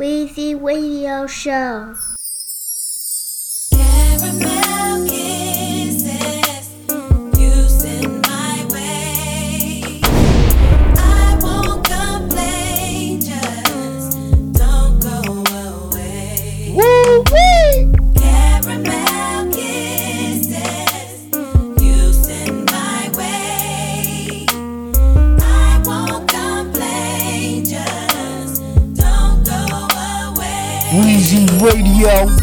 Weezy Radio Show. Radio.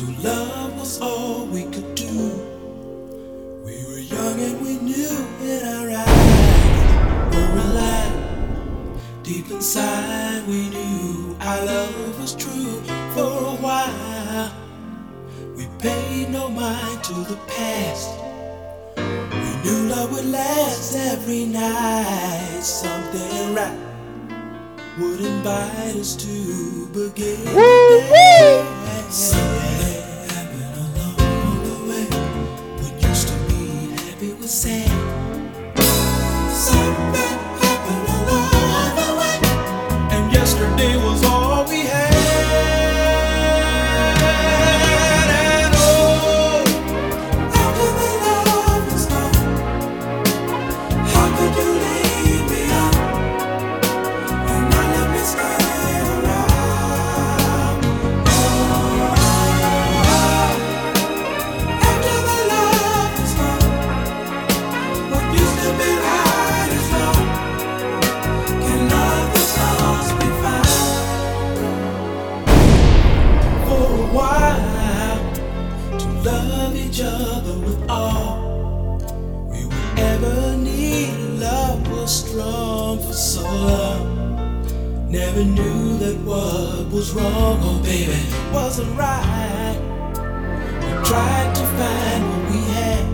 To love was all we could do. We were young and we knew in our eyes were alive. Deep inside, we knew our love was true for a while. We paid no mind to the past. We knew love would last every night. Something right would invite us to begin. Woo-wee! você. never knew that what was wrong, oh baby, wasn't right. We tried to find what we had.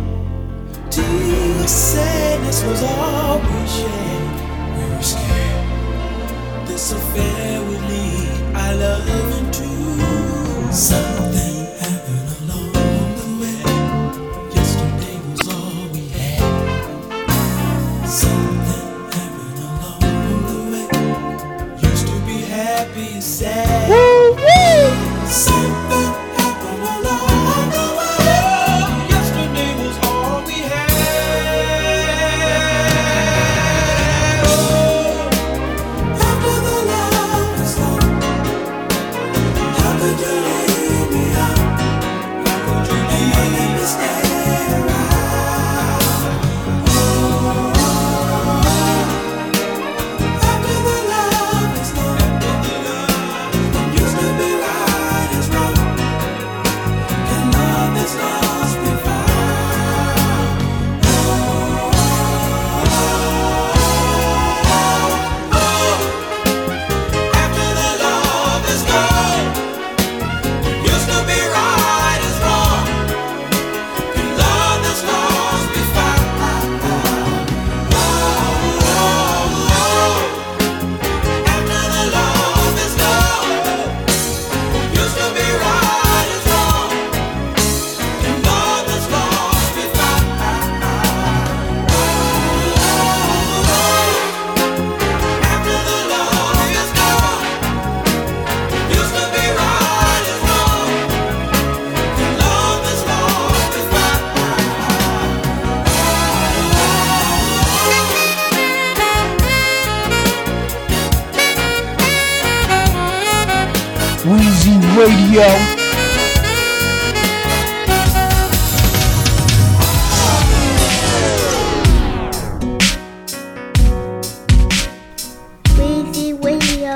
Deep sadness was all we shared. We were scared this affair would lead our love into something. Yesterday was all we had. Something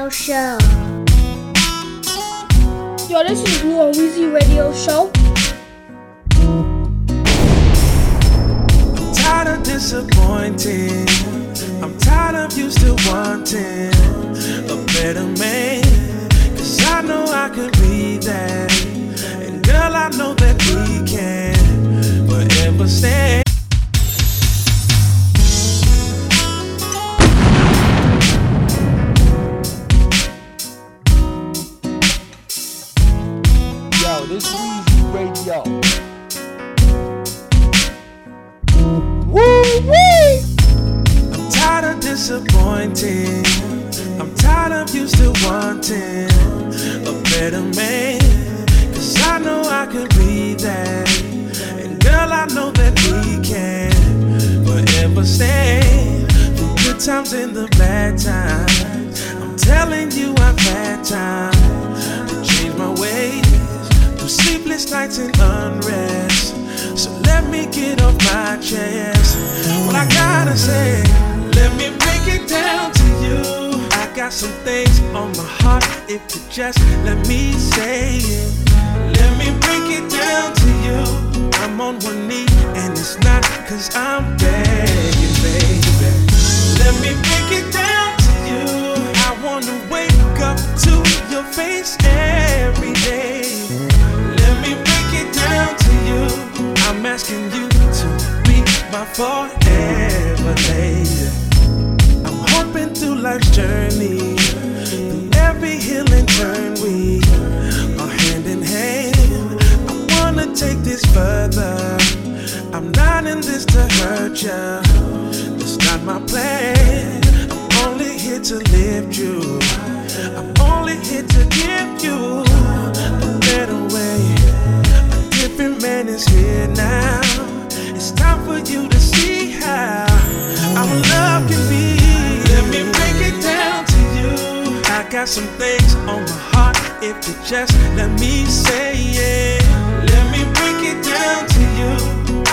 Radio Show. Yo, this is Lou on Weezy Radio Show. I'm tired of disappointing. I'm tired of you still wanting a better man. Cause I know I could be that. And girl, I know that we can forever stay. got some things on my heart. If you just let me say it, let me break it down to you. I'm on one knee, and it's not cause I'm begging, baby. Let me break it down to you. I wanna wake up to your face every day. Let me break it down to you. I'm asking you to be my forever baby. I'm hoping life's journey, through every hill and turn, we are hand in hand. I wanna take this further. I'm not in this to hurt ya. That's not my plan. I'm only here to lift you. I'm only here to give you a better way. A different man is here now. It's time for you to got some things on my heart. If you just let me say it, let me break it down to you.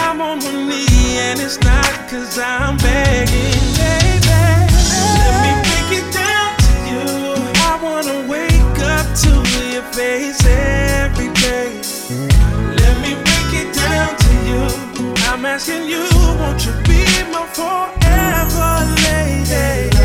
I'm on one knee and it's not cause I'm begging, baby. Let me break it down to you. I wanna wake up to your face every day. Let me break it down to you. I'm asking you, won't you be my forever lady?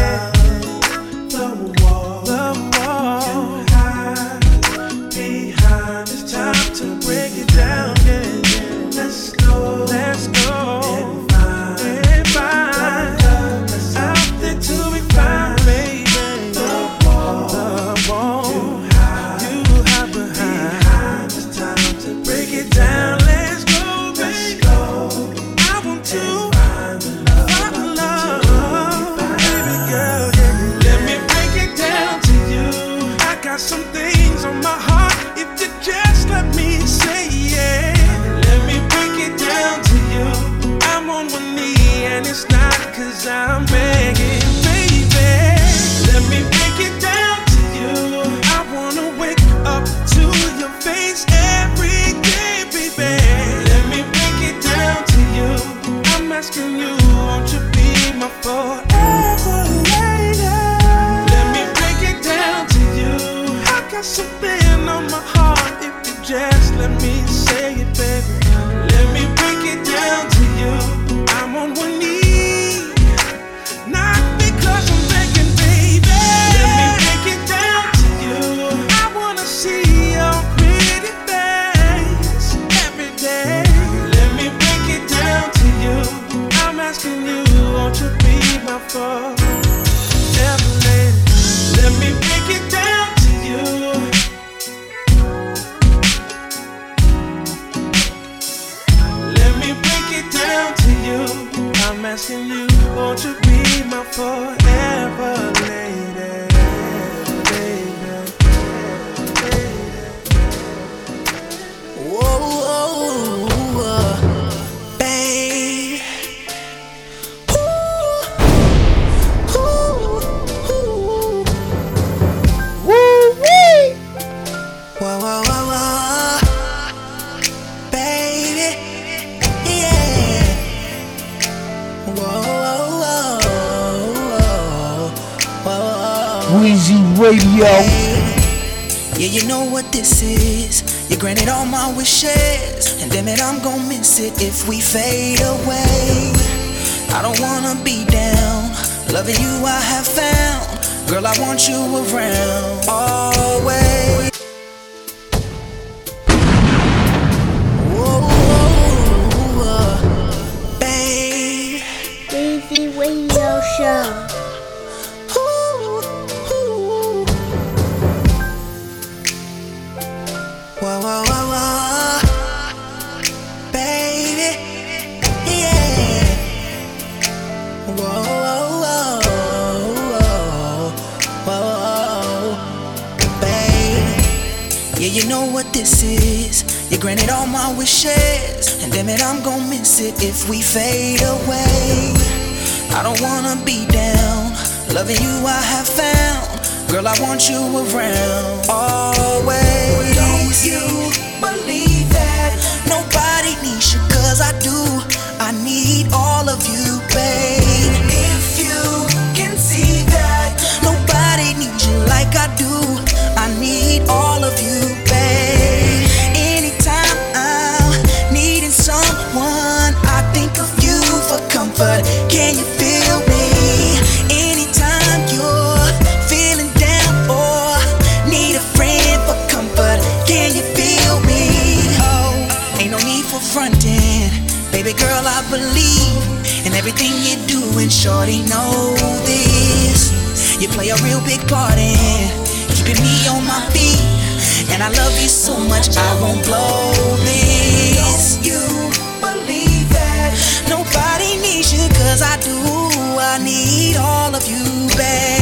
Asking you, won't you be my forever my wishes, and damn it, I'm gonna miss it if we fade away. I don't wanna be down. Loving you, I have found. Girl, I want you around always. Don't you believe that nobody needs you? Cause I do. I need all of you, babe. If you can see that nobody needs you like I do, I need all of you, everything you do and shorty know this. You play a real big part in keeping me on my feet. And I love you so much, I won't blow this. Don't you believe that? Nobody needs you, cause I do. I need all of you back.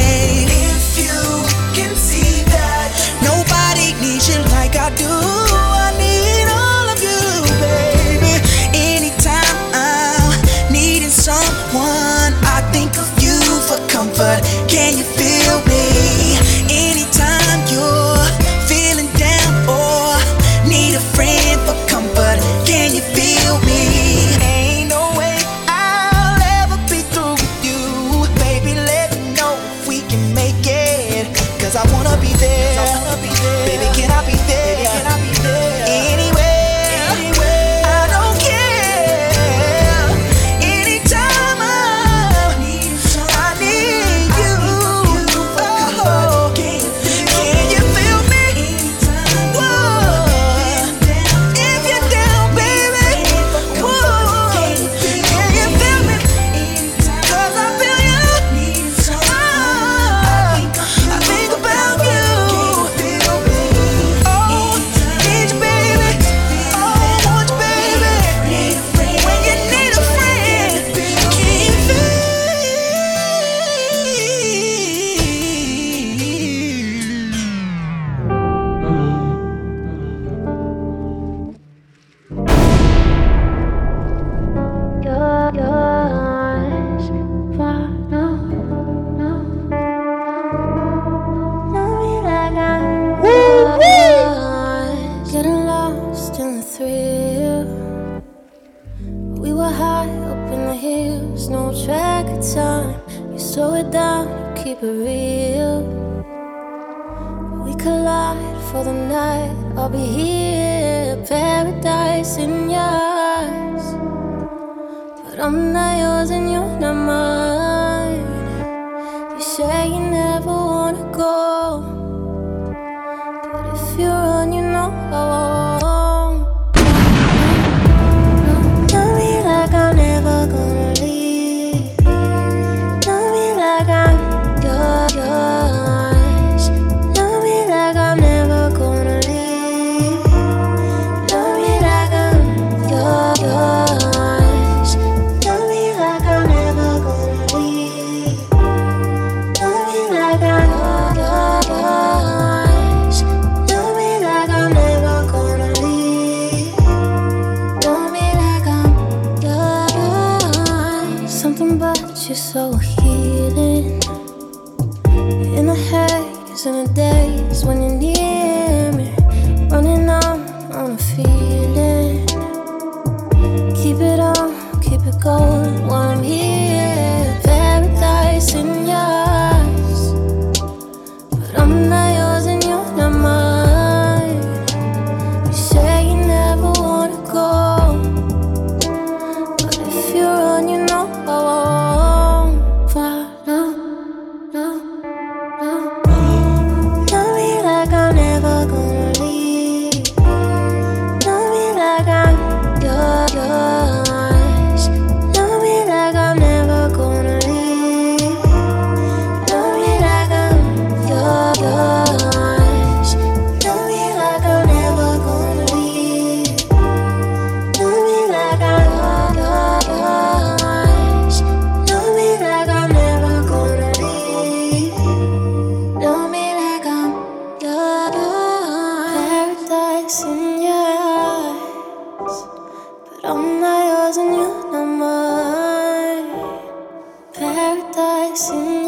cartas. assim.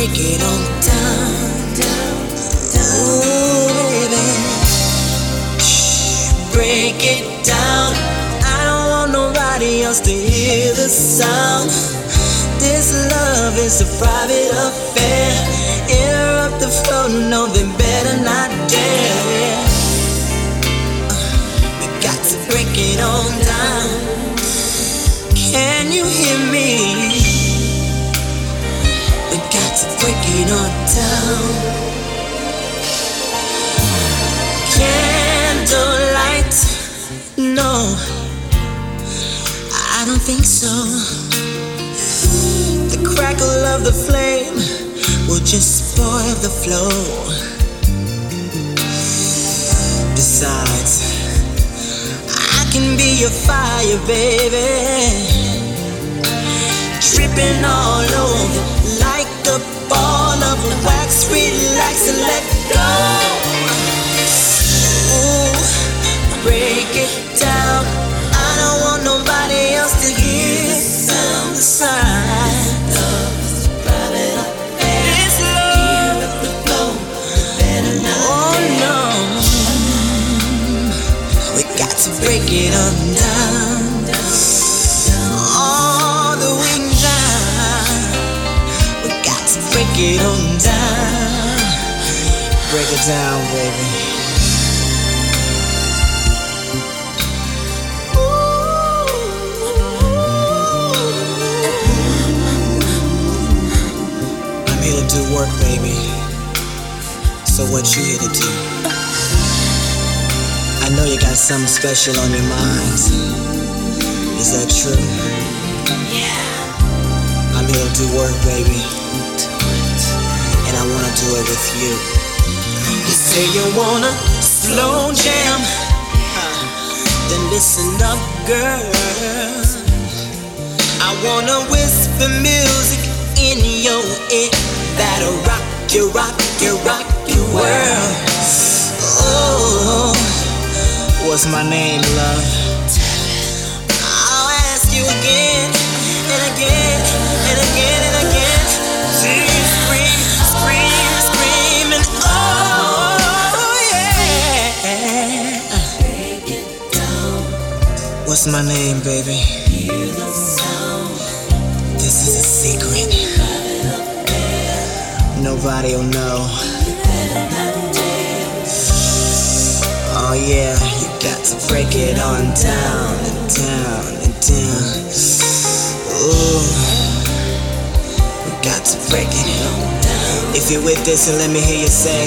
Break it on down. Ooh, baby. Shh, break it down. I don't want nobody else to hear the sound. This love is a private affair. Interrupt the flow, no, they better not dare. We got to break it on down. Can you hear me? We got to break it on down. Candlelight, no, I don't think so. The crackle of the flame will just spoil the flow. Besides, I can be your fire, baby. Dripping all over like a ball of wax. Relax and let go. Ooh, break it down. I don't want nobody else to hear the sign. It down, baby. I'm here to do work, baby. So what you here to do? I know you got something special on your minds. Is that true? Yeah. I'm here to do work, baby. And I wanna do it with you. Say you wanna slow jam. Then listen up, girl. I wanna whisper music in your ear that'll rock you, rock you, rock your world. Oh, what's my name, love? I'll ask you again and again and again and again. What's my name, baby? This is a secret. Nobody'll know. Oh yeah, you got to break it on down and down and down. Ooh, we got to break it. If you're with this, and let me hear you say.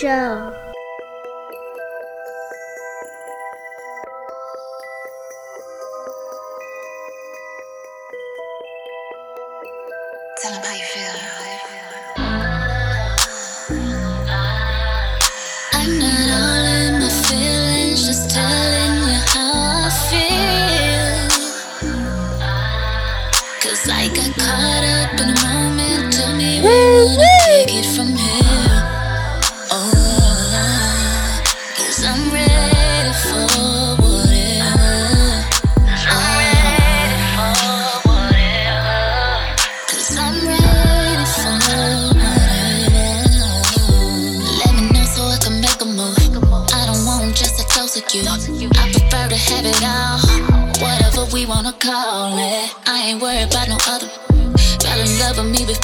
这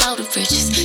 out of bridges.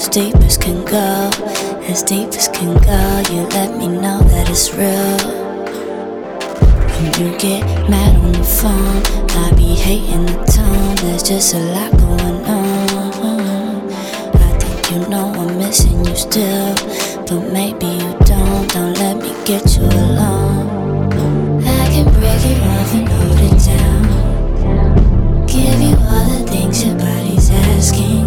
as deep as can go, as deep as can go. You let me know that it's real. When you get mad on the phone, I be hating the tone. There's just a lot going on. I think you know I'm missing you still, but maybe you don't. Don't let me get you alone. I can break it off and hold it down. Give you all the things your body's asking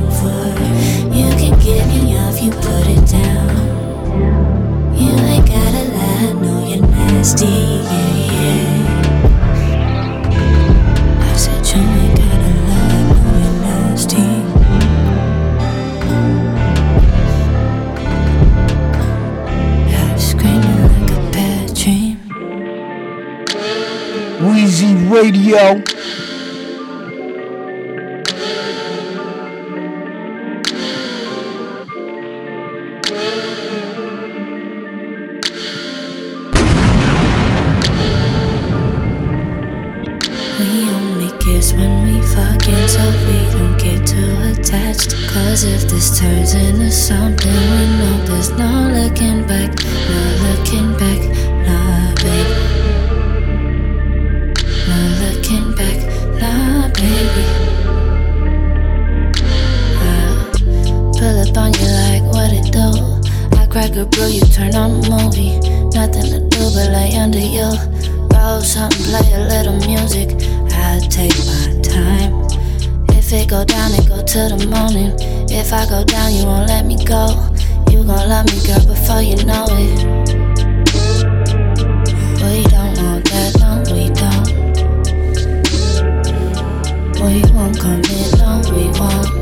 you put it down. You ain't gotta lie, no, you're nasty, yeah, yeah. I said you ain't gotta lie, you're nasty. I screaming like a bad dream. Radio. Cause if this turns into something, we know there's no looking back, no looking back, nah, baby. No looking back, nah, baby. Uh, pull up on you like what it do. I crack a brew, you turn on the movie. Nothing to do but lay under you. Roll something, play a little music. I take my time. If it go down, it go to the morning. If I go down, you won't let me go. You gon' love me, girl, before you know it. We don't want that, no, we don't. We won't commit, no, we won't.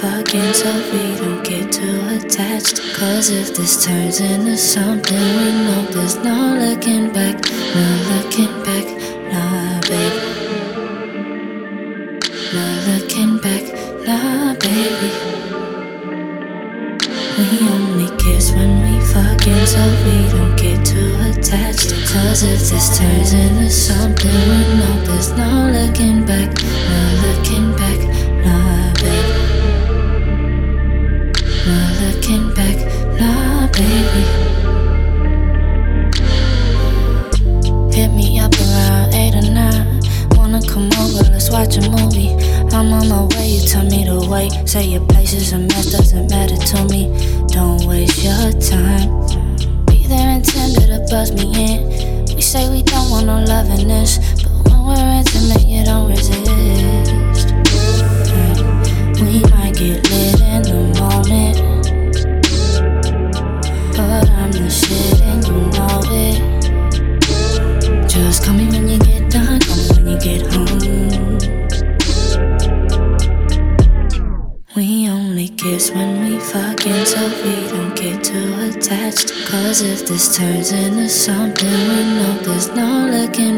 Fucking, so we don't get too attached. Cause if this turns into something, we know there's no looking back, no looking back, this turns into something, we know there's no looking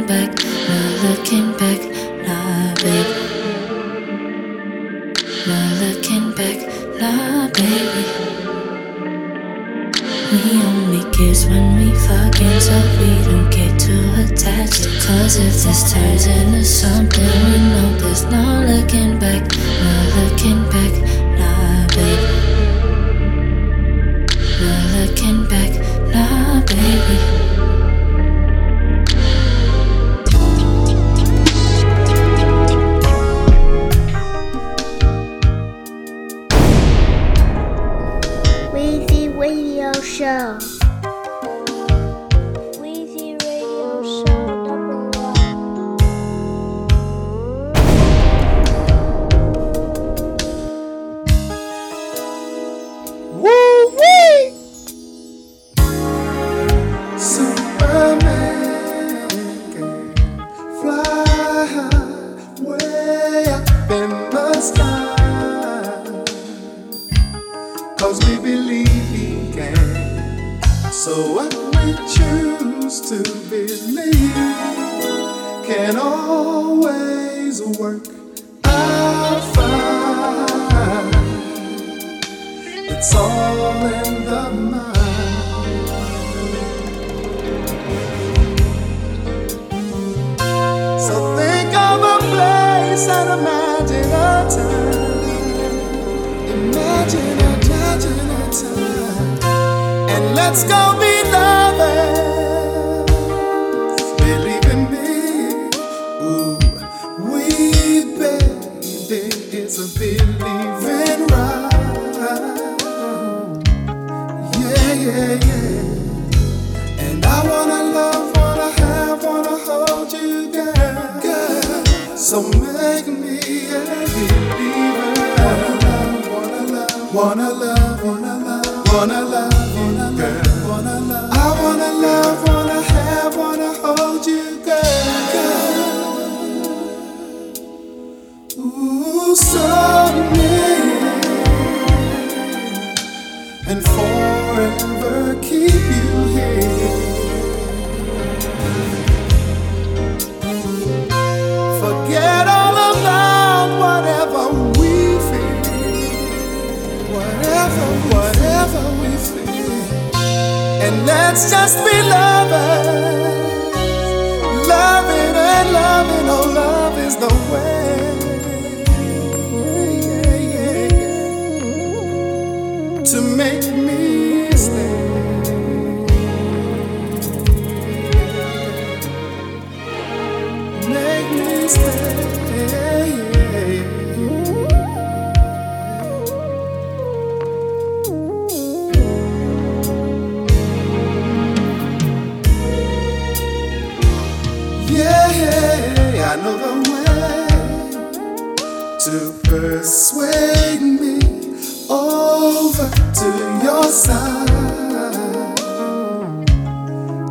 It's all in the mind. So think of a place and imagine a time. Imagine a time. And let's go be lovers. Believe in me. Ooh, we baby is a So make me a believer. Wanna love, wanna love, wanna love, wanna love, wanna love, girl. wanna love. I wanna love, wanna have, wanna hold you, girl. girl. Ooh, so near and forever. Let's just be lovers, loving and loving. Oh, love is the way. I know the way to persuade me over to your side,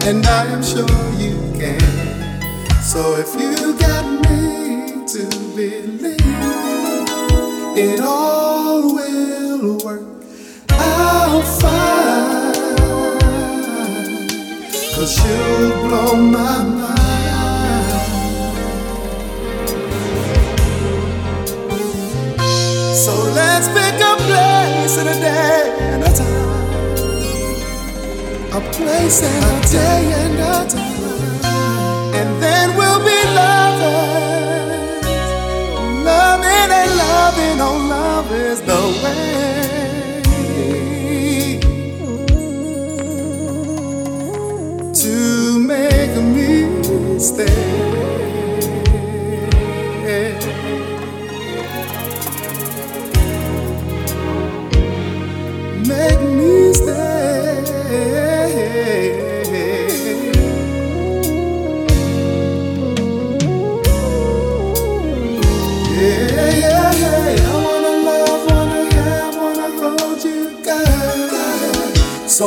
and I am sure you can. So if you got me to believe it all will work out fine, cause you'll blow my mind. And a day and a time. A place and a day and a time. And then we'll be lovers. Loving and loving, oh, love is the way to make me stay.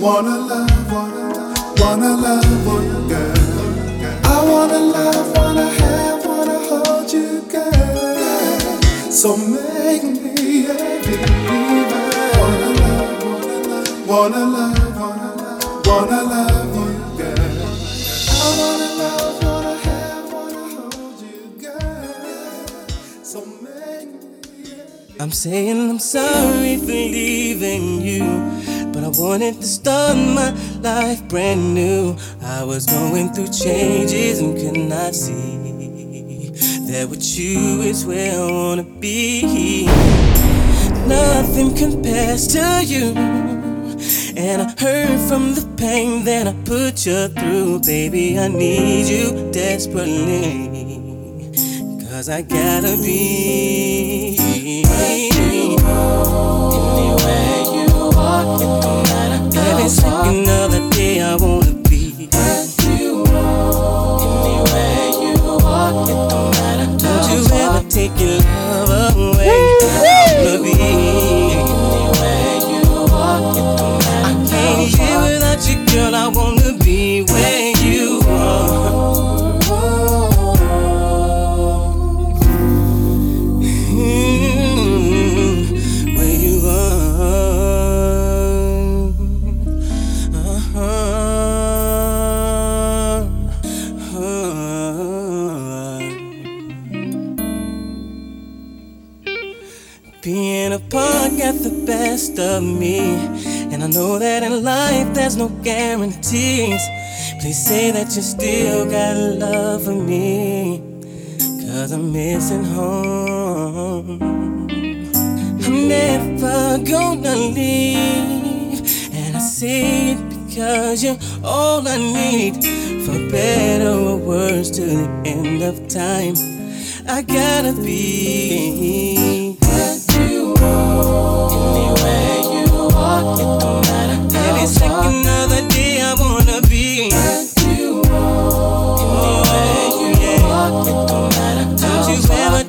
wanna love, wanna love, wanna love, wanna girl. I wanna love, wanna have, wanna hold you, girl. So make me a believer. Wanna love, wanna love, wanna love, wanna love you, girl. I wanna love, wanna have, wanna hold you, girl. So make I'm saying I'm sorry for leaving you, wanted to start my life brand new. I was going through changes and could not see that with you is where I wanna be. Nothing compares to you. And I heard from the pain that I put you through, baby. I need you desperately. Cause I gotta be anywhere Every second of the day, I wanna be anywhere you walk, it don't matter. Don't you ever take your love away. I wanna Being apart got the best of me. And I know that in life there's no guarantees. Please say that you still got love for me. Cause I'm missing home. I'm never gonna leave. And I say it because you're all I need. For better or worse, to the end of time. I gotta be you ever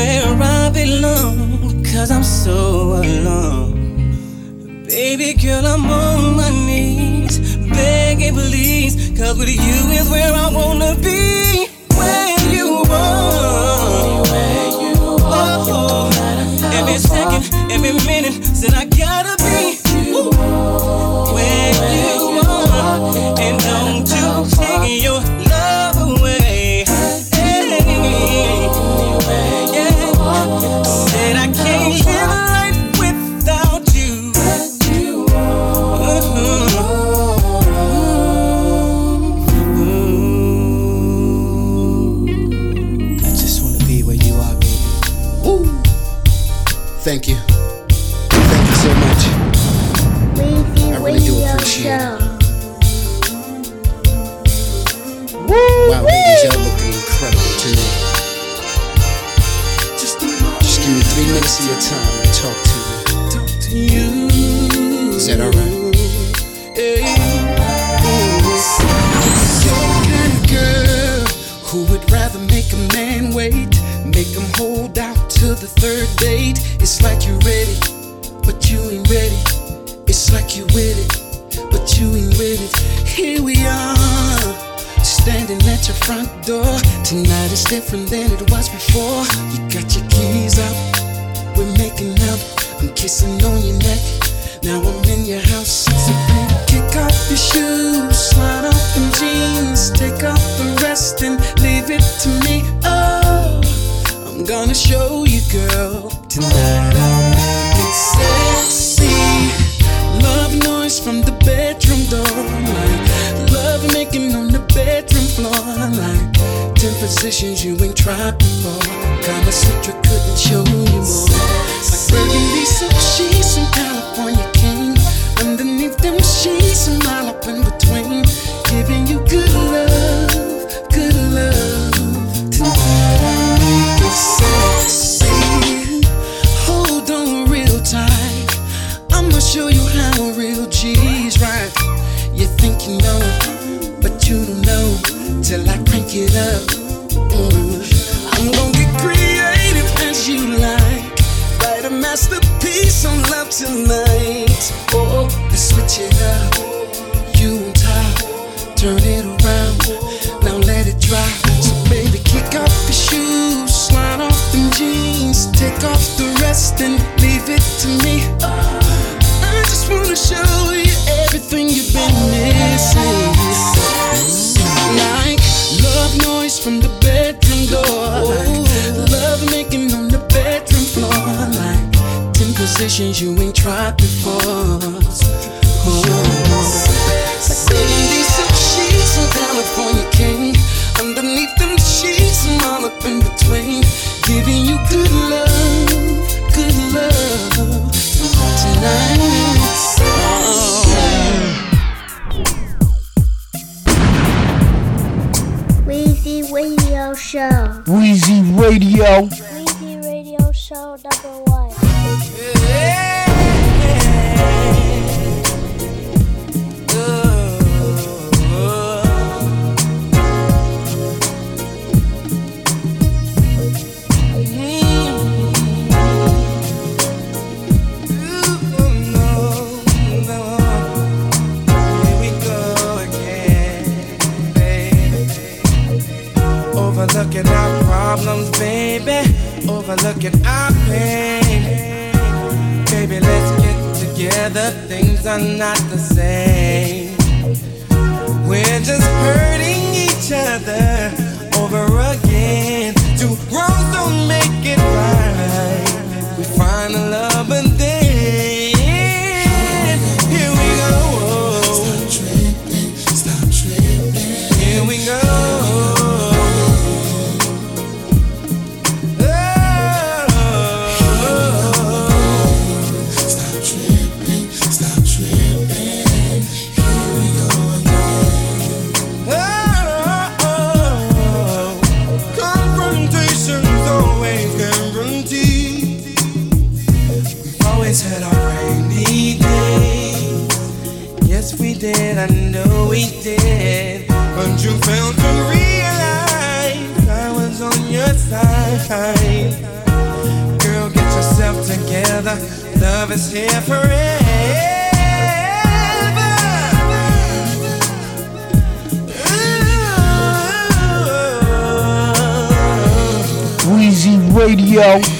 where I belong, cause I'm so alone. Baby girl, I'm on my knees, begging please, cause with you is where I wanna be. problems, baby. Overlooking our pain. Baby, let's get together. Things are not the same. We're just hurting each other over again. Two wrongs don't make it right. We find the love, but then. we. But you failed to realize I was on your side. Girl, get yourself together. Love is here forever. Weezy Radio.